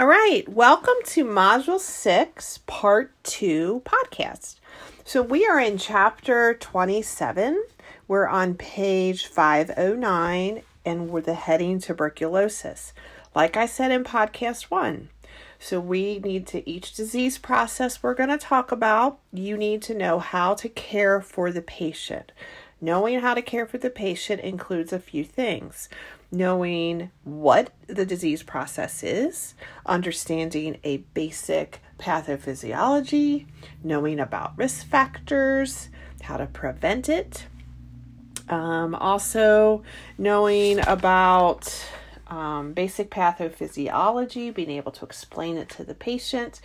All right, welcome to Module 6, Part 2 podcast. So we are in Chapter 27. We're on page 509 and we're the heading tuberculosis. Like I said in podcast 1, so we need to each disease process we're going to talk about, you need to know how to care for the patient. Knowing how to care for the patient includes a few things knowing what the disease process is, understanding a basic pathophysiology, knowing about risk factors, how to prevent it, um, also knowing about um, basic pathophysiology, being able to explain it to the patient,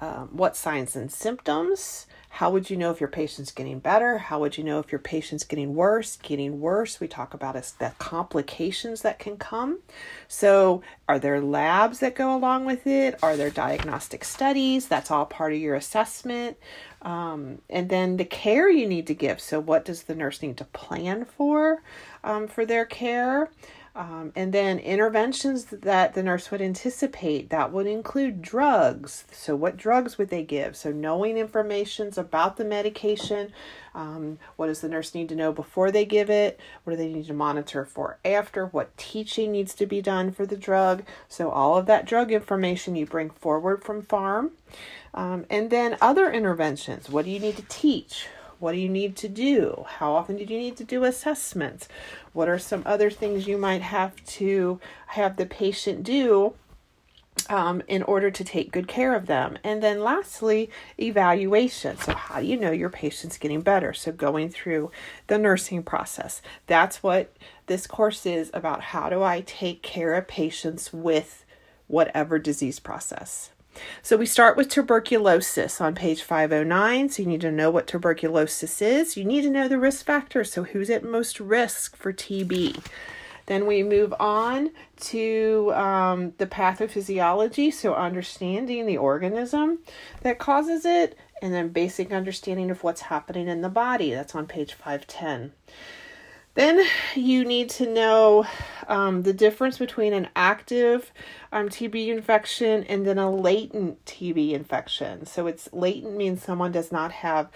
um, what signs and symptoms, how would you know if your patient's getting better? How would you know if your patient's getting worse? Getting worse, we talk about is the complications that can come. So, are there labs that go along with it? Are there diagnostic studies? That's all part of your assessment. Um, and then the care you need to give. So, what does the nurse need to plan for um, for their care? Um, and then interventions that the nurse would anticipate that would include drugs. So, what drugs would they give? So, knowing informations about the medication. Um, what does the nurse need to know before they give it? What do they need to monitor for after? What teaching needs to be done for the drug? So, all of that drug information you bring forward from pharm. Um, and then other interventions. What do you need to teach? What do you need to do? How often do you need to do assessments? What are some other things you might have to have the patient do um, in order to take good care of them. And then lastly, evaluation. So, how do you know your patient's getting better? So, going through the nursing process. That's what this course is about. How do I take care of patients with whatever disease process? So we start with tuberculosis on page 509. So you need to know what tuberculosis is. You need to know the risk factors. So who's at most risk for TB? Then we move on to um, the pathophysiology, so understanding the organism that causes it, and then basic understanding of what's happening in the body. That's on page 510. Then you need to know um, the difference between an active um, TB infection and then a latent TB infection. So it's latent means someone does not have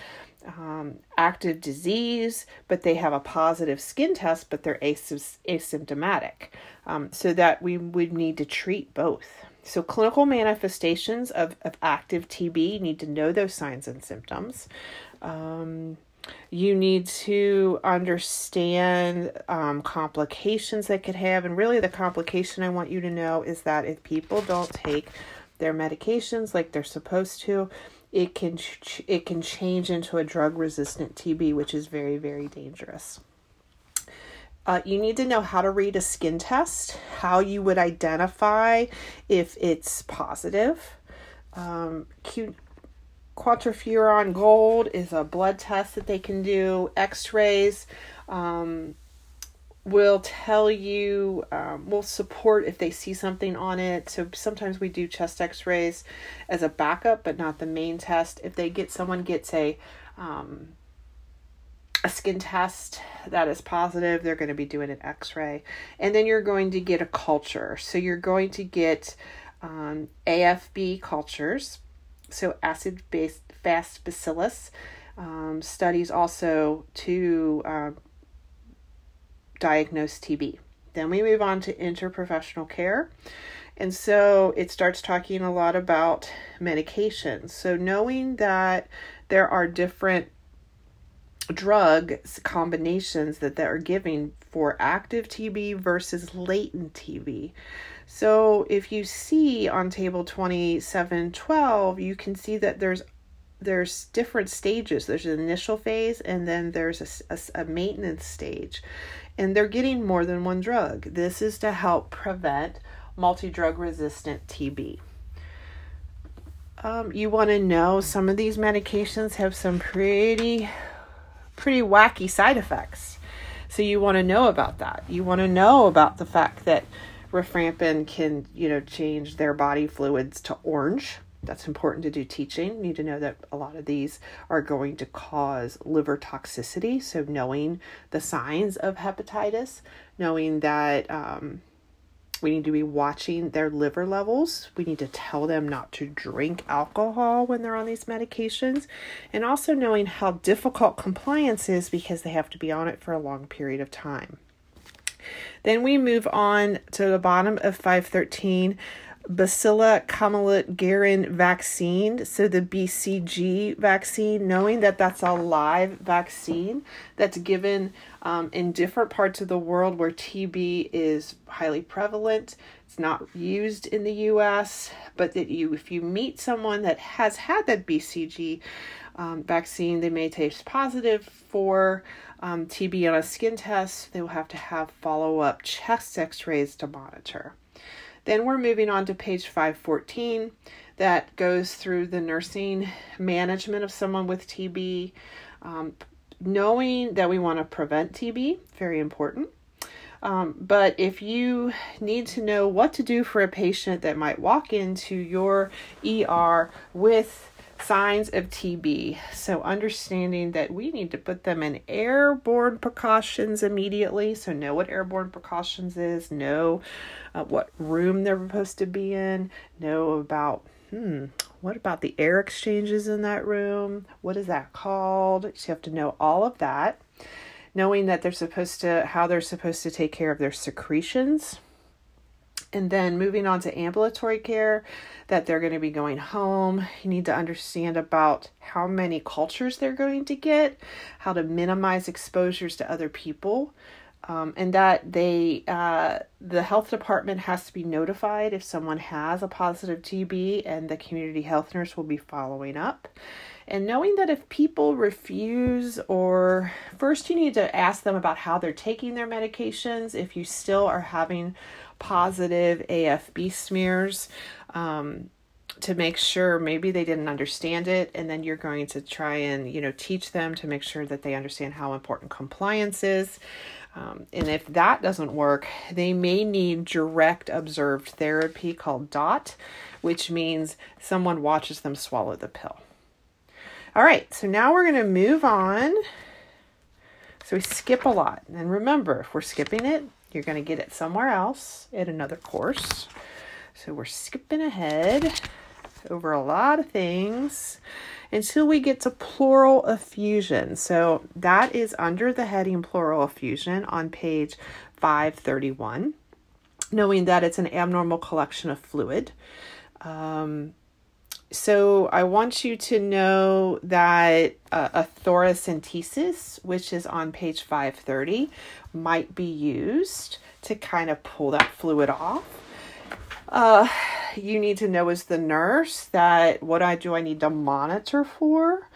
um, active disease, but they have a positive skin test, but they're asymptomatic. Um, so that we would need to treat both. So clinical manifestations of, of active TB need to know those signs and symptoms. Um, you need to understand um, complications that could have and really the complication i want you to know is that if people don't take their medications like they're supposed to it can ch- it can change into a drug resistant tb which is very very dangerous. Uh, you need to know how to read a skin test how you would identify if it's positive. Um, quantiferon gold is a blood test that they can do. X rays um, will tell you, um, will support if they see something on it. So sometimes we do chest x rays as a backup, but not the main test. If they get someone gets a, um, a skin test that is positive, they're going to be doing an x ray. And then you're going to get a culture. So you're going to get um, AFB cultures so acid based fast bacillus um, studies also to uh, diagnose TB. Then we move on to interprofessional care. And so it starts talking a lot about medications. So knowing that there are different drug combinations that they are giving for active TB versus latent TB. So if you see on table 2712, you can see that there's there's different stages. There's an initial phase and then there's a, a, a maintenance stage. And they're getting more than one drug. This is to help prevent multi-drug resistant TB. Um, you want to know some of these medications have some pretty pretty wacky side effects. So you want to know about that. You want to know about the fact that rifampin can, you know, change their body fluids to orange. That's important to do teaching. You need to know that a lot of these are going to cause liver toxicity. So, knowing the signs of hepatitis, knowing that um, We need to be watching their liver levels. We need to tell them not to drink alcohol when they're on these medications, and also knowing how difficult compliance is because they have to be on it for a long period of time. Then we move on to the bottom of 513 Bacilla camelid guerin vaccine. So the BCG vaccine, knowing that that's a live vaccine that's given um, in different parts of the world where TB is highly prevalent. It's not used in the U.S., but that you, if you meet someone that has had that BCG um, vaccine, they may test positive for um, TB on a skin test. They will have to have follow up chest x rays to monitor. Then we're moving on to page 514 that goes through the nursing management of someone with TB. Um, knowing that we want to prevent TB, very important. Um, but if you need to know what to do for a patient that might walk into your ER with signs of TB. So, understanding that we need to put them in airborne precautions immediately. So, know what airborne precautions is, know uh, what room they're supposed to be in, know about, hmm, what about the air exchanges in that room? What is that called? So, you have to know all of that. Knowing that they're supposed to, how they're supposed to take care of their secretions and then moving on to ambulatory care, that they're going to be going home. You need to understand about how many cultures they're going to get, how to minimize exposures to other people. Um, and that they uh, the health department has to be notified if someone has a positive TB, and the community health nurse will be following up. And knowing that if people refuse, or first you need to ask them about how they're taking their medications, if you still are having positive AFB smears um, to make sure maybe they didn't understand it, and then you're going to try and you know teach them to make sure that they understand how important compliance is. Um, and if that doesn't work, they may need direct observed therapy called DOT, which means someone watches them swallow the pill. All right, so now we're going to move on. So we skip a lot. And remember, if we're skipping it, you're going to get it somewhere else in another course. So we're skipping ahead over a lot of things until we get to pleural effusion. So that is under the heading pleural effusion on page 531, knowing that it's an abnormal collection of fluid. Um, so I want you to know that uh, a thoracentesis, which is on page 530, might be used to kind of pull that fluid off. Uh, you need to know as the nurse that what I do I need to monitor for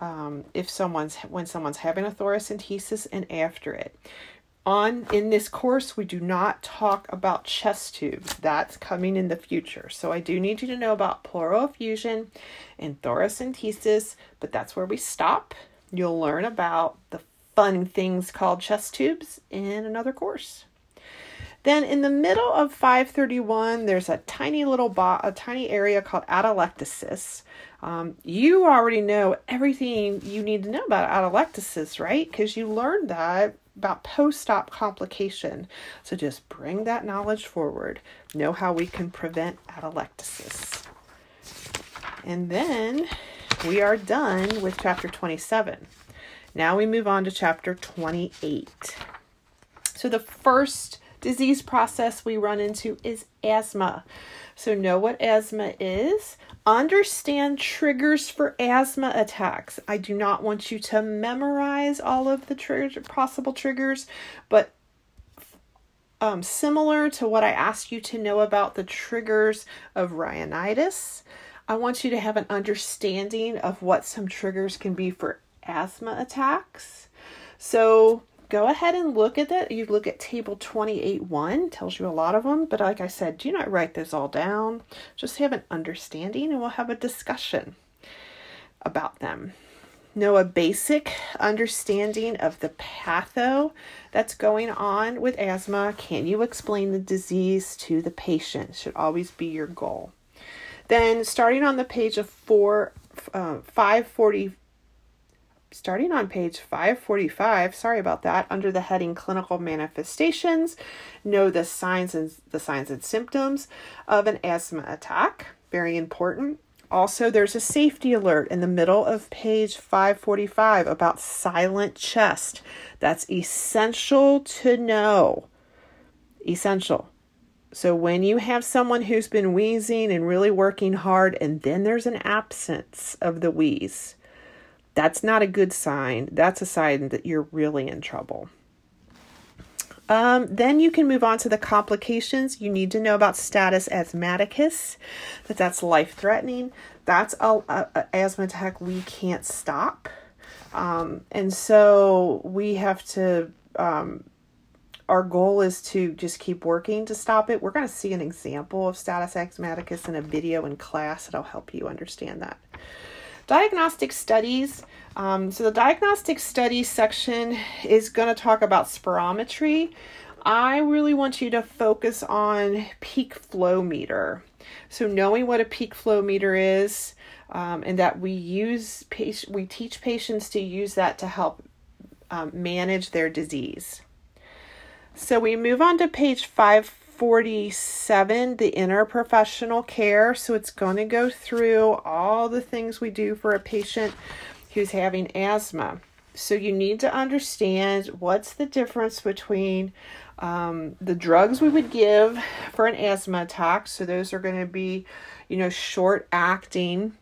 um, if someone's when someone's having a thoracentesis and after it. On in this course we do not talk about chest tubes. That's coming in the future. So i do need you to know about pleural effusion and thoracentesis but that's where we stop. You'll learn about the fun things called chest tubes in another course then in the middle of 531 there's a tiny little bo- a tiny area called atelectasis um, you already know everything you need to know about atelectasis right because you learned that about post-op complication. So just bring that knowledge forward. Know how we can prevent atelectasis. And then we are done with chapter 27. Now we move on to chapter 28. So the first disease process we run into is asthma. So know what asthma is. Understand triggers for asthma attacks. I do not want you to memorize all of the trigger, possible triggers, but um, similar to what I asked you to know about the triggers of rhinitis, I want you to have an understanding of what some triggers can be for asthma attacks. So, go ahead and look at that. You look at table 28.1, tells you a lot of them, but like I said, do not write this all down. Just have an understanding and we'll have a discussion about them. Know a basic understanding of the patho that's going on with asthma. Can you explain the disease to the patient? Should always be your goal. Then, starting on the page of four, uh, 540 starting on page 545, sorry about that, under the heading clinical manifestations, know the signs and the signs and symptoms of an asthma attack. Very important. Also, there's a safety alert in the middle of page 545 about silent chest. That's essential to know. Essential. So, when you have someone who's been wheezing and really working hard, and then there's an absence of the wheeze, that's not a good sign. That's a sign that you're really in trouble. Um, then you can move on to the complications. You need to know about status asthmaticus, that that's life threatening. That's a, a, a, asthma attack we can't stop. Um, and so we have to, um, our goal is to just keep working to stop it. We're going to see an example of status asthmaticus in a video in class that'll help you understand that. Diagnostic studies. Um, so the diagnostic studies section is going to talk about spirometry. I really want you to focus on peak flow meter. So knowing what a peak flow meter is, um, and that we use we teach patients to use that to help um, manage their disease. So we move on to page five 47, the interprofessional care. So it's going to go through all the things we do for a patient who's having asthma. So you need to understand what's the difference between um, the drugs we would give for an asthma attack. So those are going to be, you know, short acting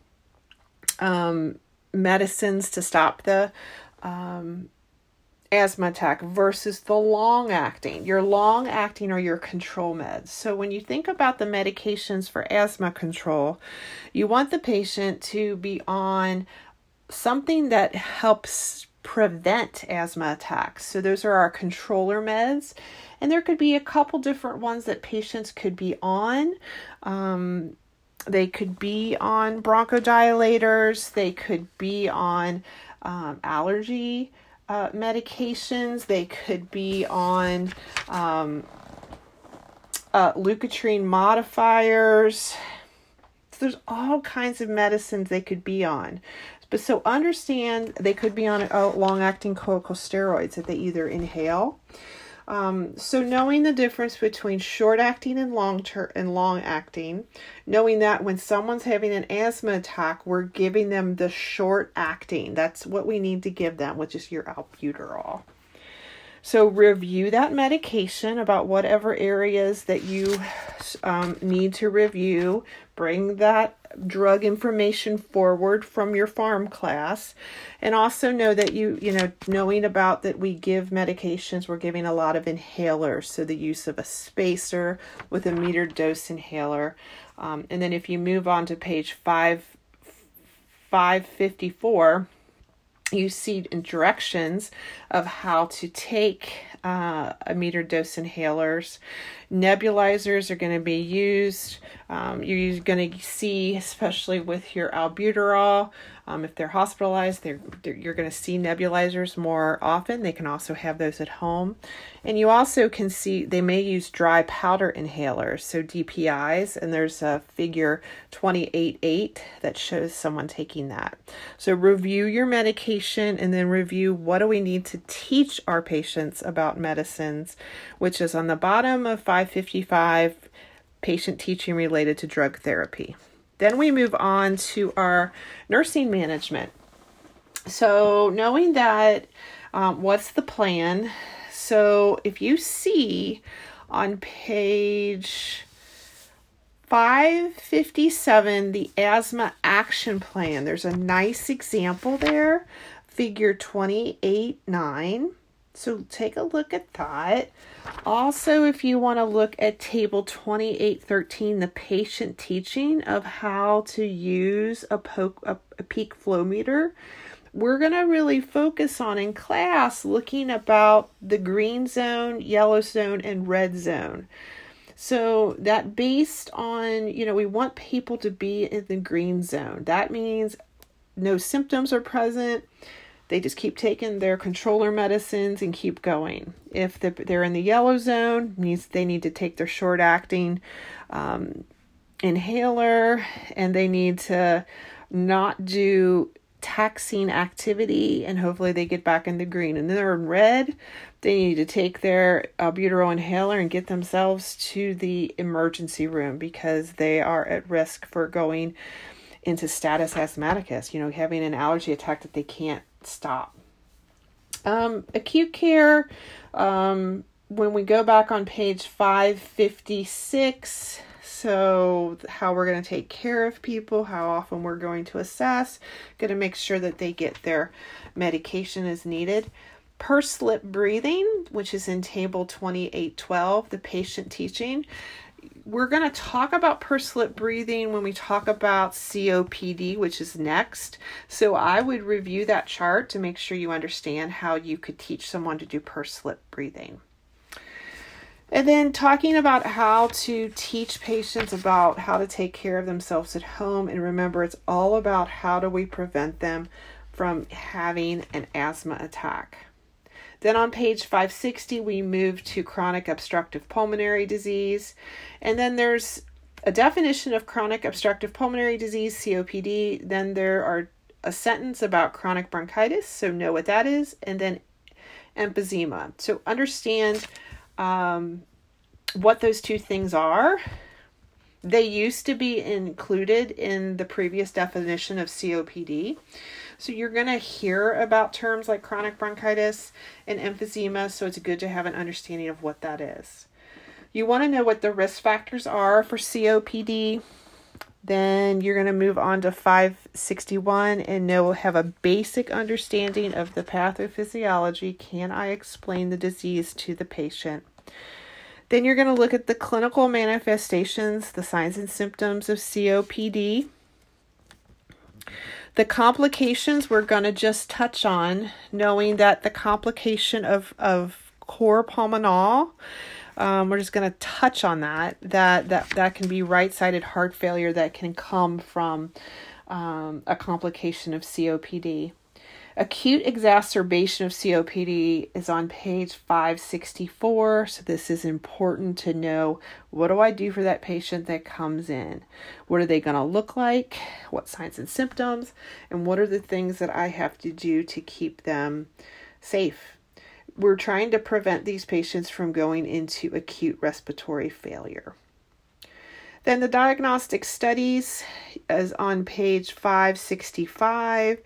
um, medicines to stop the um, asthma attack versus the long acting. Your long acting are your control meds. So when you think about the medications for asthma control, you want the patient to be on something that helps prevent asthma attacks. So those are our controller meds. And there could be a couple different ones that patients could be on. Um, they could be on bronchodilators, they could be on um, allergy uh, medications. They could be on um, uh, leukotriene modifiers. So there's all kinds of medicines they could be on. But so understand they could be on uh, long acting corticosteroids that they either inhale um, so knowing the difference between short acting and long term and long acting, knowing that when someone's having an asthma attack, we're giving them the short acting. That's what we need to give them, which is your albuterol. So review that medication about whatever areas that you um, need to review. Bring that drug information forward from your pharm class. And also know that you you know knowing about that we give medications we're giving a lot of inhalers. So the use of a spacer with a metered dose inhaler. Um, and then if you move on to page 5 554 you see directions of how to take uh, a meter dose inhalers. Nebulizers are going to be used. Um, you're going to see, especially with your albuterol, um, if they're hospitalized, they're, they're you're going to see nebulizers more often. They can also have those at home. And you also can see they may use dry powder inhalers, so DPIs, and there's a figure 28.8 that shows someone taking that. So review your medication and then review what do we need to teach our patients about medicines, which is on the bottom of 555 patient teaching related to drug therapy. Then we move on to our nursing management. So, knowing that, um, what's the plan? So, if you see on page 557, the asthma action plan, there's a nice example there, figure 28 9. So, take a look at that. Also, if you want to look at table 2813, the patient teaching of how to use a, poke, a, a peak flow meter, we're going to really focus on in class looking about the green zone, yellow zone, and red zone. So that based on, you know, we want people to be in the green zone. That means no symptoms are present they just keep taking their controller medicines and keep going. If they're in the yellow zone, means they need to take their short acting um, inhaler and they need to not do taxing activity and hopefully they get back in the green. And then they're in red, they need to take their albuterol inhaler and get themselves to the emergency room because they are at risk for going into status asthmaticus, you know, having an allergy attack that they can't stop. Um, acute care, um, when we go back on page 556, so how we're going to take care of people, how often we're going to assess, going to make sure that they get their medication as needed. Pursed lip breathing, which is in table 2812, the patient teaching. We're going to talk about pursed lip breathing when we talk about COPD, which is next. So I would review that chart to make sure you understand how you could teach someone to do pursed lip breathing. And then talking about how to teach patients about how to take care of themselves at home. And remember, it's all about how do we prevent them from having an asthma attack. Then on page 560, we move to chronic obstructive pulmonary disease. And then there's a definition of chronic obstructive pulmonary disease, COPD. Then there are a sentence about chronic bronchitis, so know what that is. And then emphysema. So understand um, what those two things are. They used to be included in the previous definition of COPD. So you're going to hear about terms like chronic bronchitis and emphysema, so it's good to have an understanding of what that is. You want to know what the risk factors are for COPD. Then you're going to move on to 561 and know have a basic understanding of the pathophysiology. Can I explain the disease to the patient? Then you're going to look at the clinical manifestations, the signs and symptoms of COPD. The complications we're going to just touch on, knowing that the complication of, of cor pulmonale, um, we're just going to touch on that, that, that, that can be right-sided heart failure that can come from um, a complication of COPD. Acute exacerbation of COPD is on page 564. So, this is important to know what do I do for that patient that comes in? What are they going to look like? What signs and symptoms? And what are the things that I have to do to keep them safe? We're trying to prevent these patients from going into acute respiratory failure. Then the diagnostic studies is on page 565.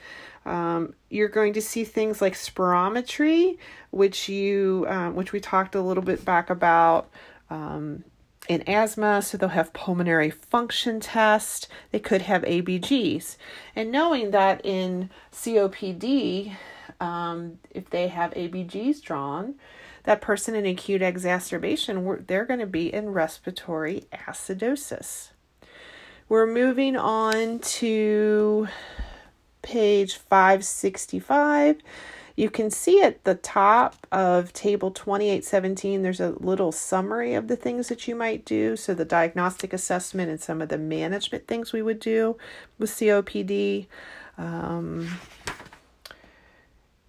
Um, you're going to see things like spirometry, which you um, which we talked a little bit back about um, in asthma. So they'll have pulmonary function test. They could have ABGs, and knowing that in COPD, um, if they have ABGs drawn, that person in acute exacerbation, they're going to be in respiratory acidosis. We're moving on to page 565. You can see at the top of table 2817, there's a little summary of the things that you might do. So, the diagnostic assessment and some of the management things we would do with COPD. Um,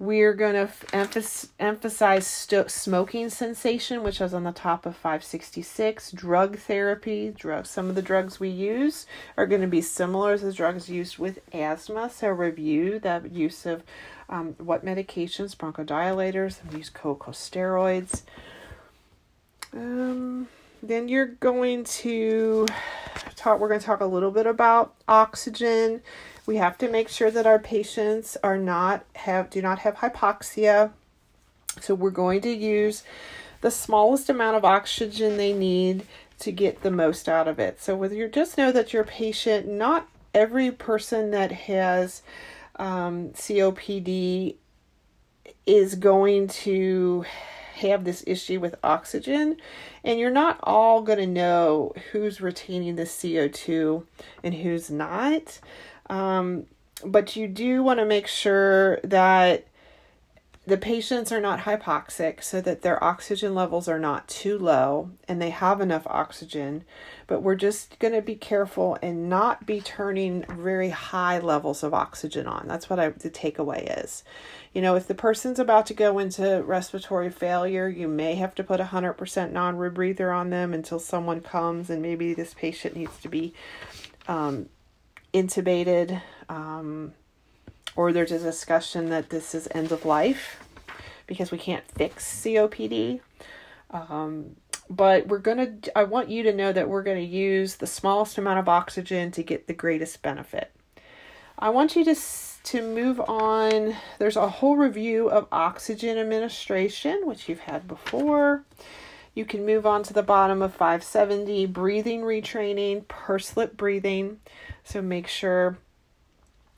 we're going to emphasize st- smoking cessation, which is on the top of 566. Drug therapy, drugs. Some of the drugs we use are going to be similar as the drugs used with asthma. So review the use of um, what medications, bronchodilators, and use corticosteroids. Um, then you're going to talk. We're going to talk a little bit about oxygen we have to make sure that our patients are not have do not have hypoxia. So we're going to use the smallest amount of oxygen they need to get the most out of it. So with your just know that your patient, not every person that has um, COPD is going to have this issue with oxygen, and you're not all going to know who's retaining the CO2 and who's not. Um, but you do want to make sure that the patients are not hypoxic so that their oxygen levels are not too low and they have enough oxygen. But we're just going to be careful and not be turning very high levels of oxygen on. That's what I, the takeaway is. You know, if the person's about to go into respiratory failure, you may have to put a 100% non rebreather on them until someone comes and maybe this patient needs to be um, intubated. Um, or there's a discussion that this is end of life because we can't fix COPD. Um, but we're going to, I want you to know that we're going to use the smallest amount of oxygen to get the greatest benefit. I want you to to move on. There's a whole review of oxygen administration, which you've had before. You can move on to the bottom of 570, breathing retraining, pursed lip breathing. So make sure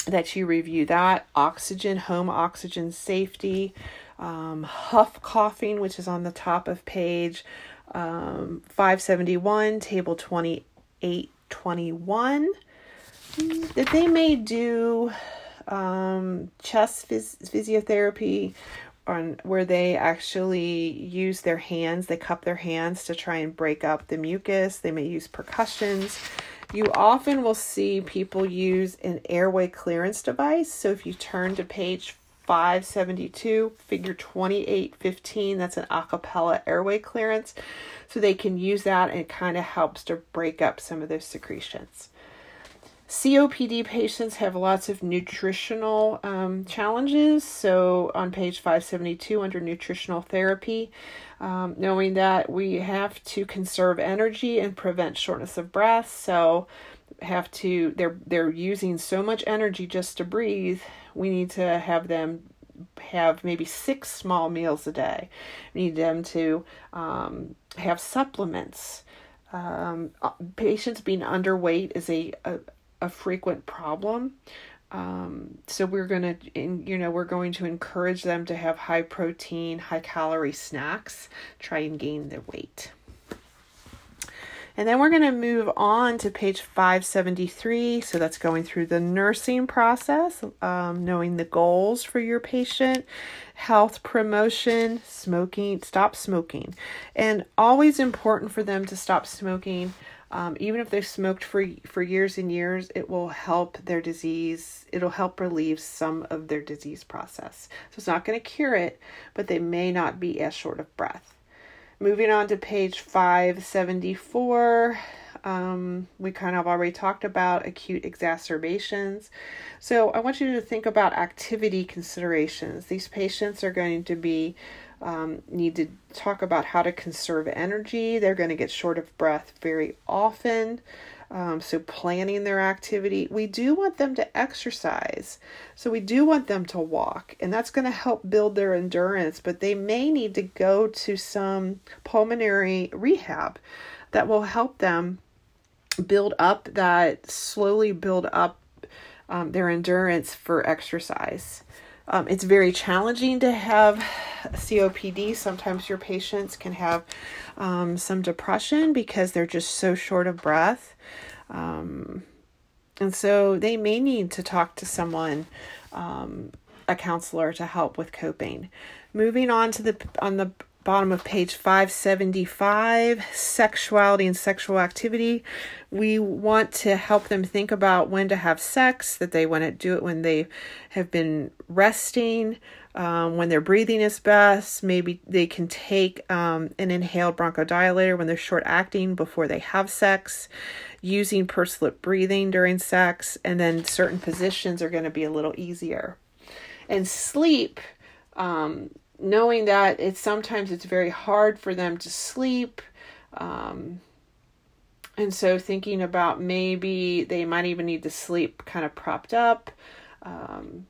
that you review that. Oxygen, home oxygen safety, um, huff coughing, which is on the top of page um, 571, table 2821. That they may do um, chest phys- physiotherapy on where they actually use their hands, they cup their hands to try and break up the mucus. They may use percussions. You often will see people use an airway clearance device. So if you turn to page 572, figure 2815, that's an acapella airway clearance. So they can use that and it kind of helps to break up some of those secretions. COPD patients have lots of nutritional um, challenges. So, on page 572 under nutritional therapy, um, knowing that we have to conserve energy and prevent shortness of breath. So, have to they're they're using so much energy just to breathe. We need to have them have maybe six small meals a day. We need them to um, have supplements. Um, uh, patients being underweight is a, a a frequent problem. Um, so we're going to, you know, we're going to encourage them to have high protein, high calorie snacks, try and gain their weight. And then we're going to move on to page 573. So that's going through the nursing process, um, knowing the goals for your patient, health promotion, smoking, stop smoking. And always important for them to stop smoking. Um, even if they've smoked for for years and years, it will help their disease. It'll help relieve some of their disease process. So it's not going to cure it, but they may not be as short of breath. Moving on to page 574, um, we kind of already talked about acute exacerbations. So I want you to think about activity considerations. These patients are going to be um, need to talk about how to conserve energy. They're going to get short of breath very often. Um, so, planning their activity. We do want them to exercise. So, we do want them to walk, and that's going to help build their endurance. But they may need to go to some pulmonary rehab that will help them build up that, slowly build up um, their endurance for exercise. Um, it's very challenging to have COPD. Sometimes your patients can have um, some depression because they're just so short of breath. Um, and so they may need to talk to someone, um, a counselor, to help with coping. Moving on to the on the bottom of page 575 sexuality and sexual activity. We want to help them think about when to have sex that they want to do it when they have been resting um, when their breathing is best. Maybe they can take um, an inhaled bronchodilator when they're short acting before they have sex using pursed lip breathing during sex and then certain positions are going to be a little easier. And sleep um, knowing that it's sometimes it's very hard for them to sleep um, and so thinking about maybe they might even need to sleep kind of propped up um,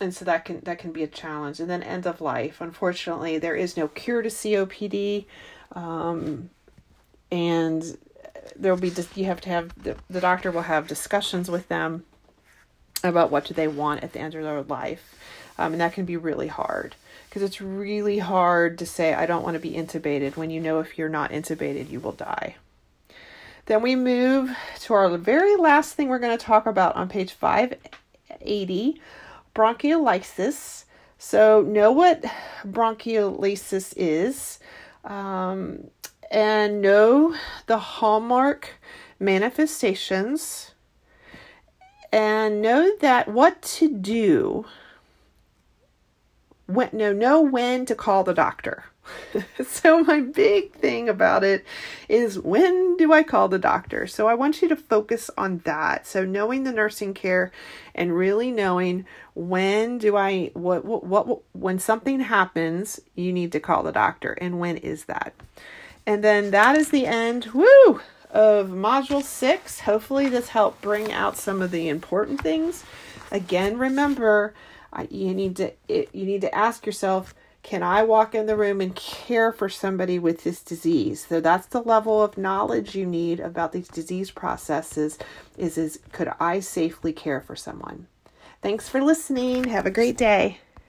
and so that can that can be a challenge. And then end of life unfortunately there is no cure to copd um, and there'll be just you have to have the, the doctor will have discussions with them about what do they want at the end of their life um, and that can be really hard because it's really hard to say, I don't want to be intubated when you know if you're not intubated, you will die. Then we move to our very last thing we're going to talk about on page 580 bronchiolitis. So, know what bronchiolitis is um, and know the hallmark manifestations and know that what to do when, no, know when to call the doctor. so my big thing about it is when do I call the doctor? So I want you to focus on that. So knowing the nursing care and really knowing when do I what what, what when something happens, you need to call the doctor and when is that? And then that is the end. Woo! Of module 6. Hopefully this helped bring out some of the important things. Again, remember, you need to it, you need to ask yourself can I walk in the room and care for somebody with this disease? So that's the level of knowledge you need about these disease processes is is could I safely care for someone? Thanks for listening. Have a great day.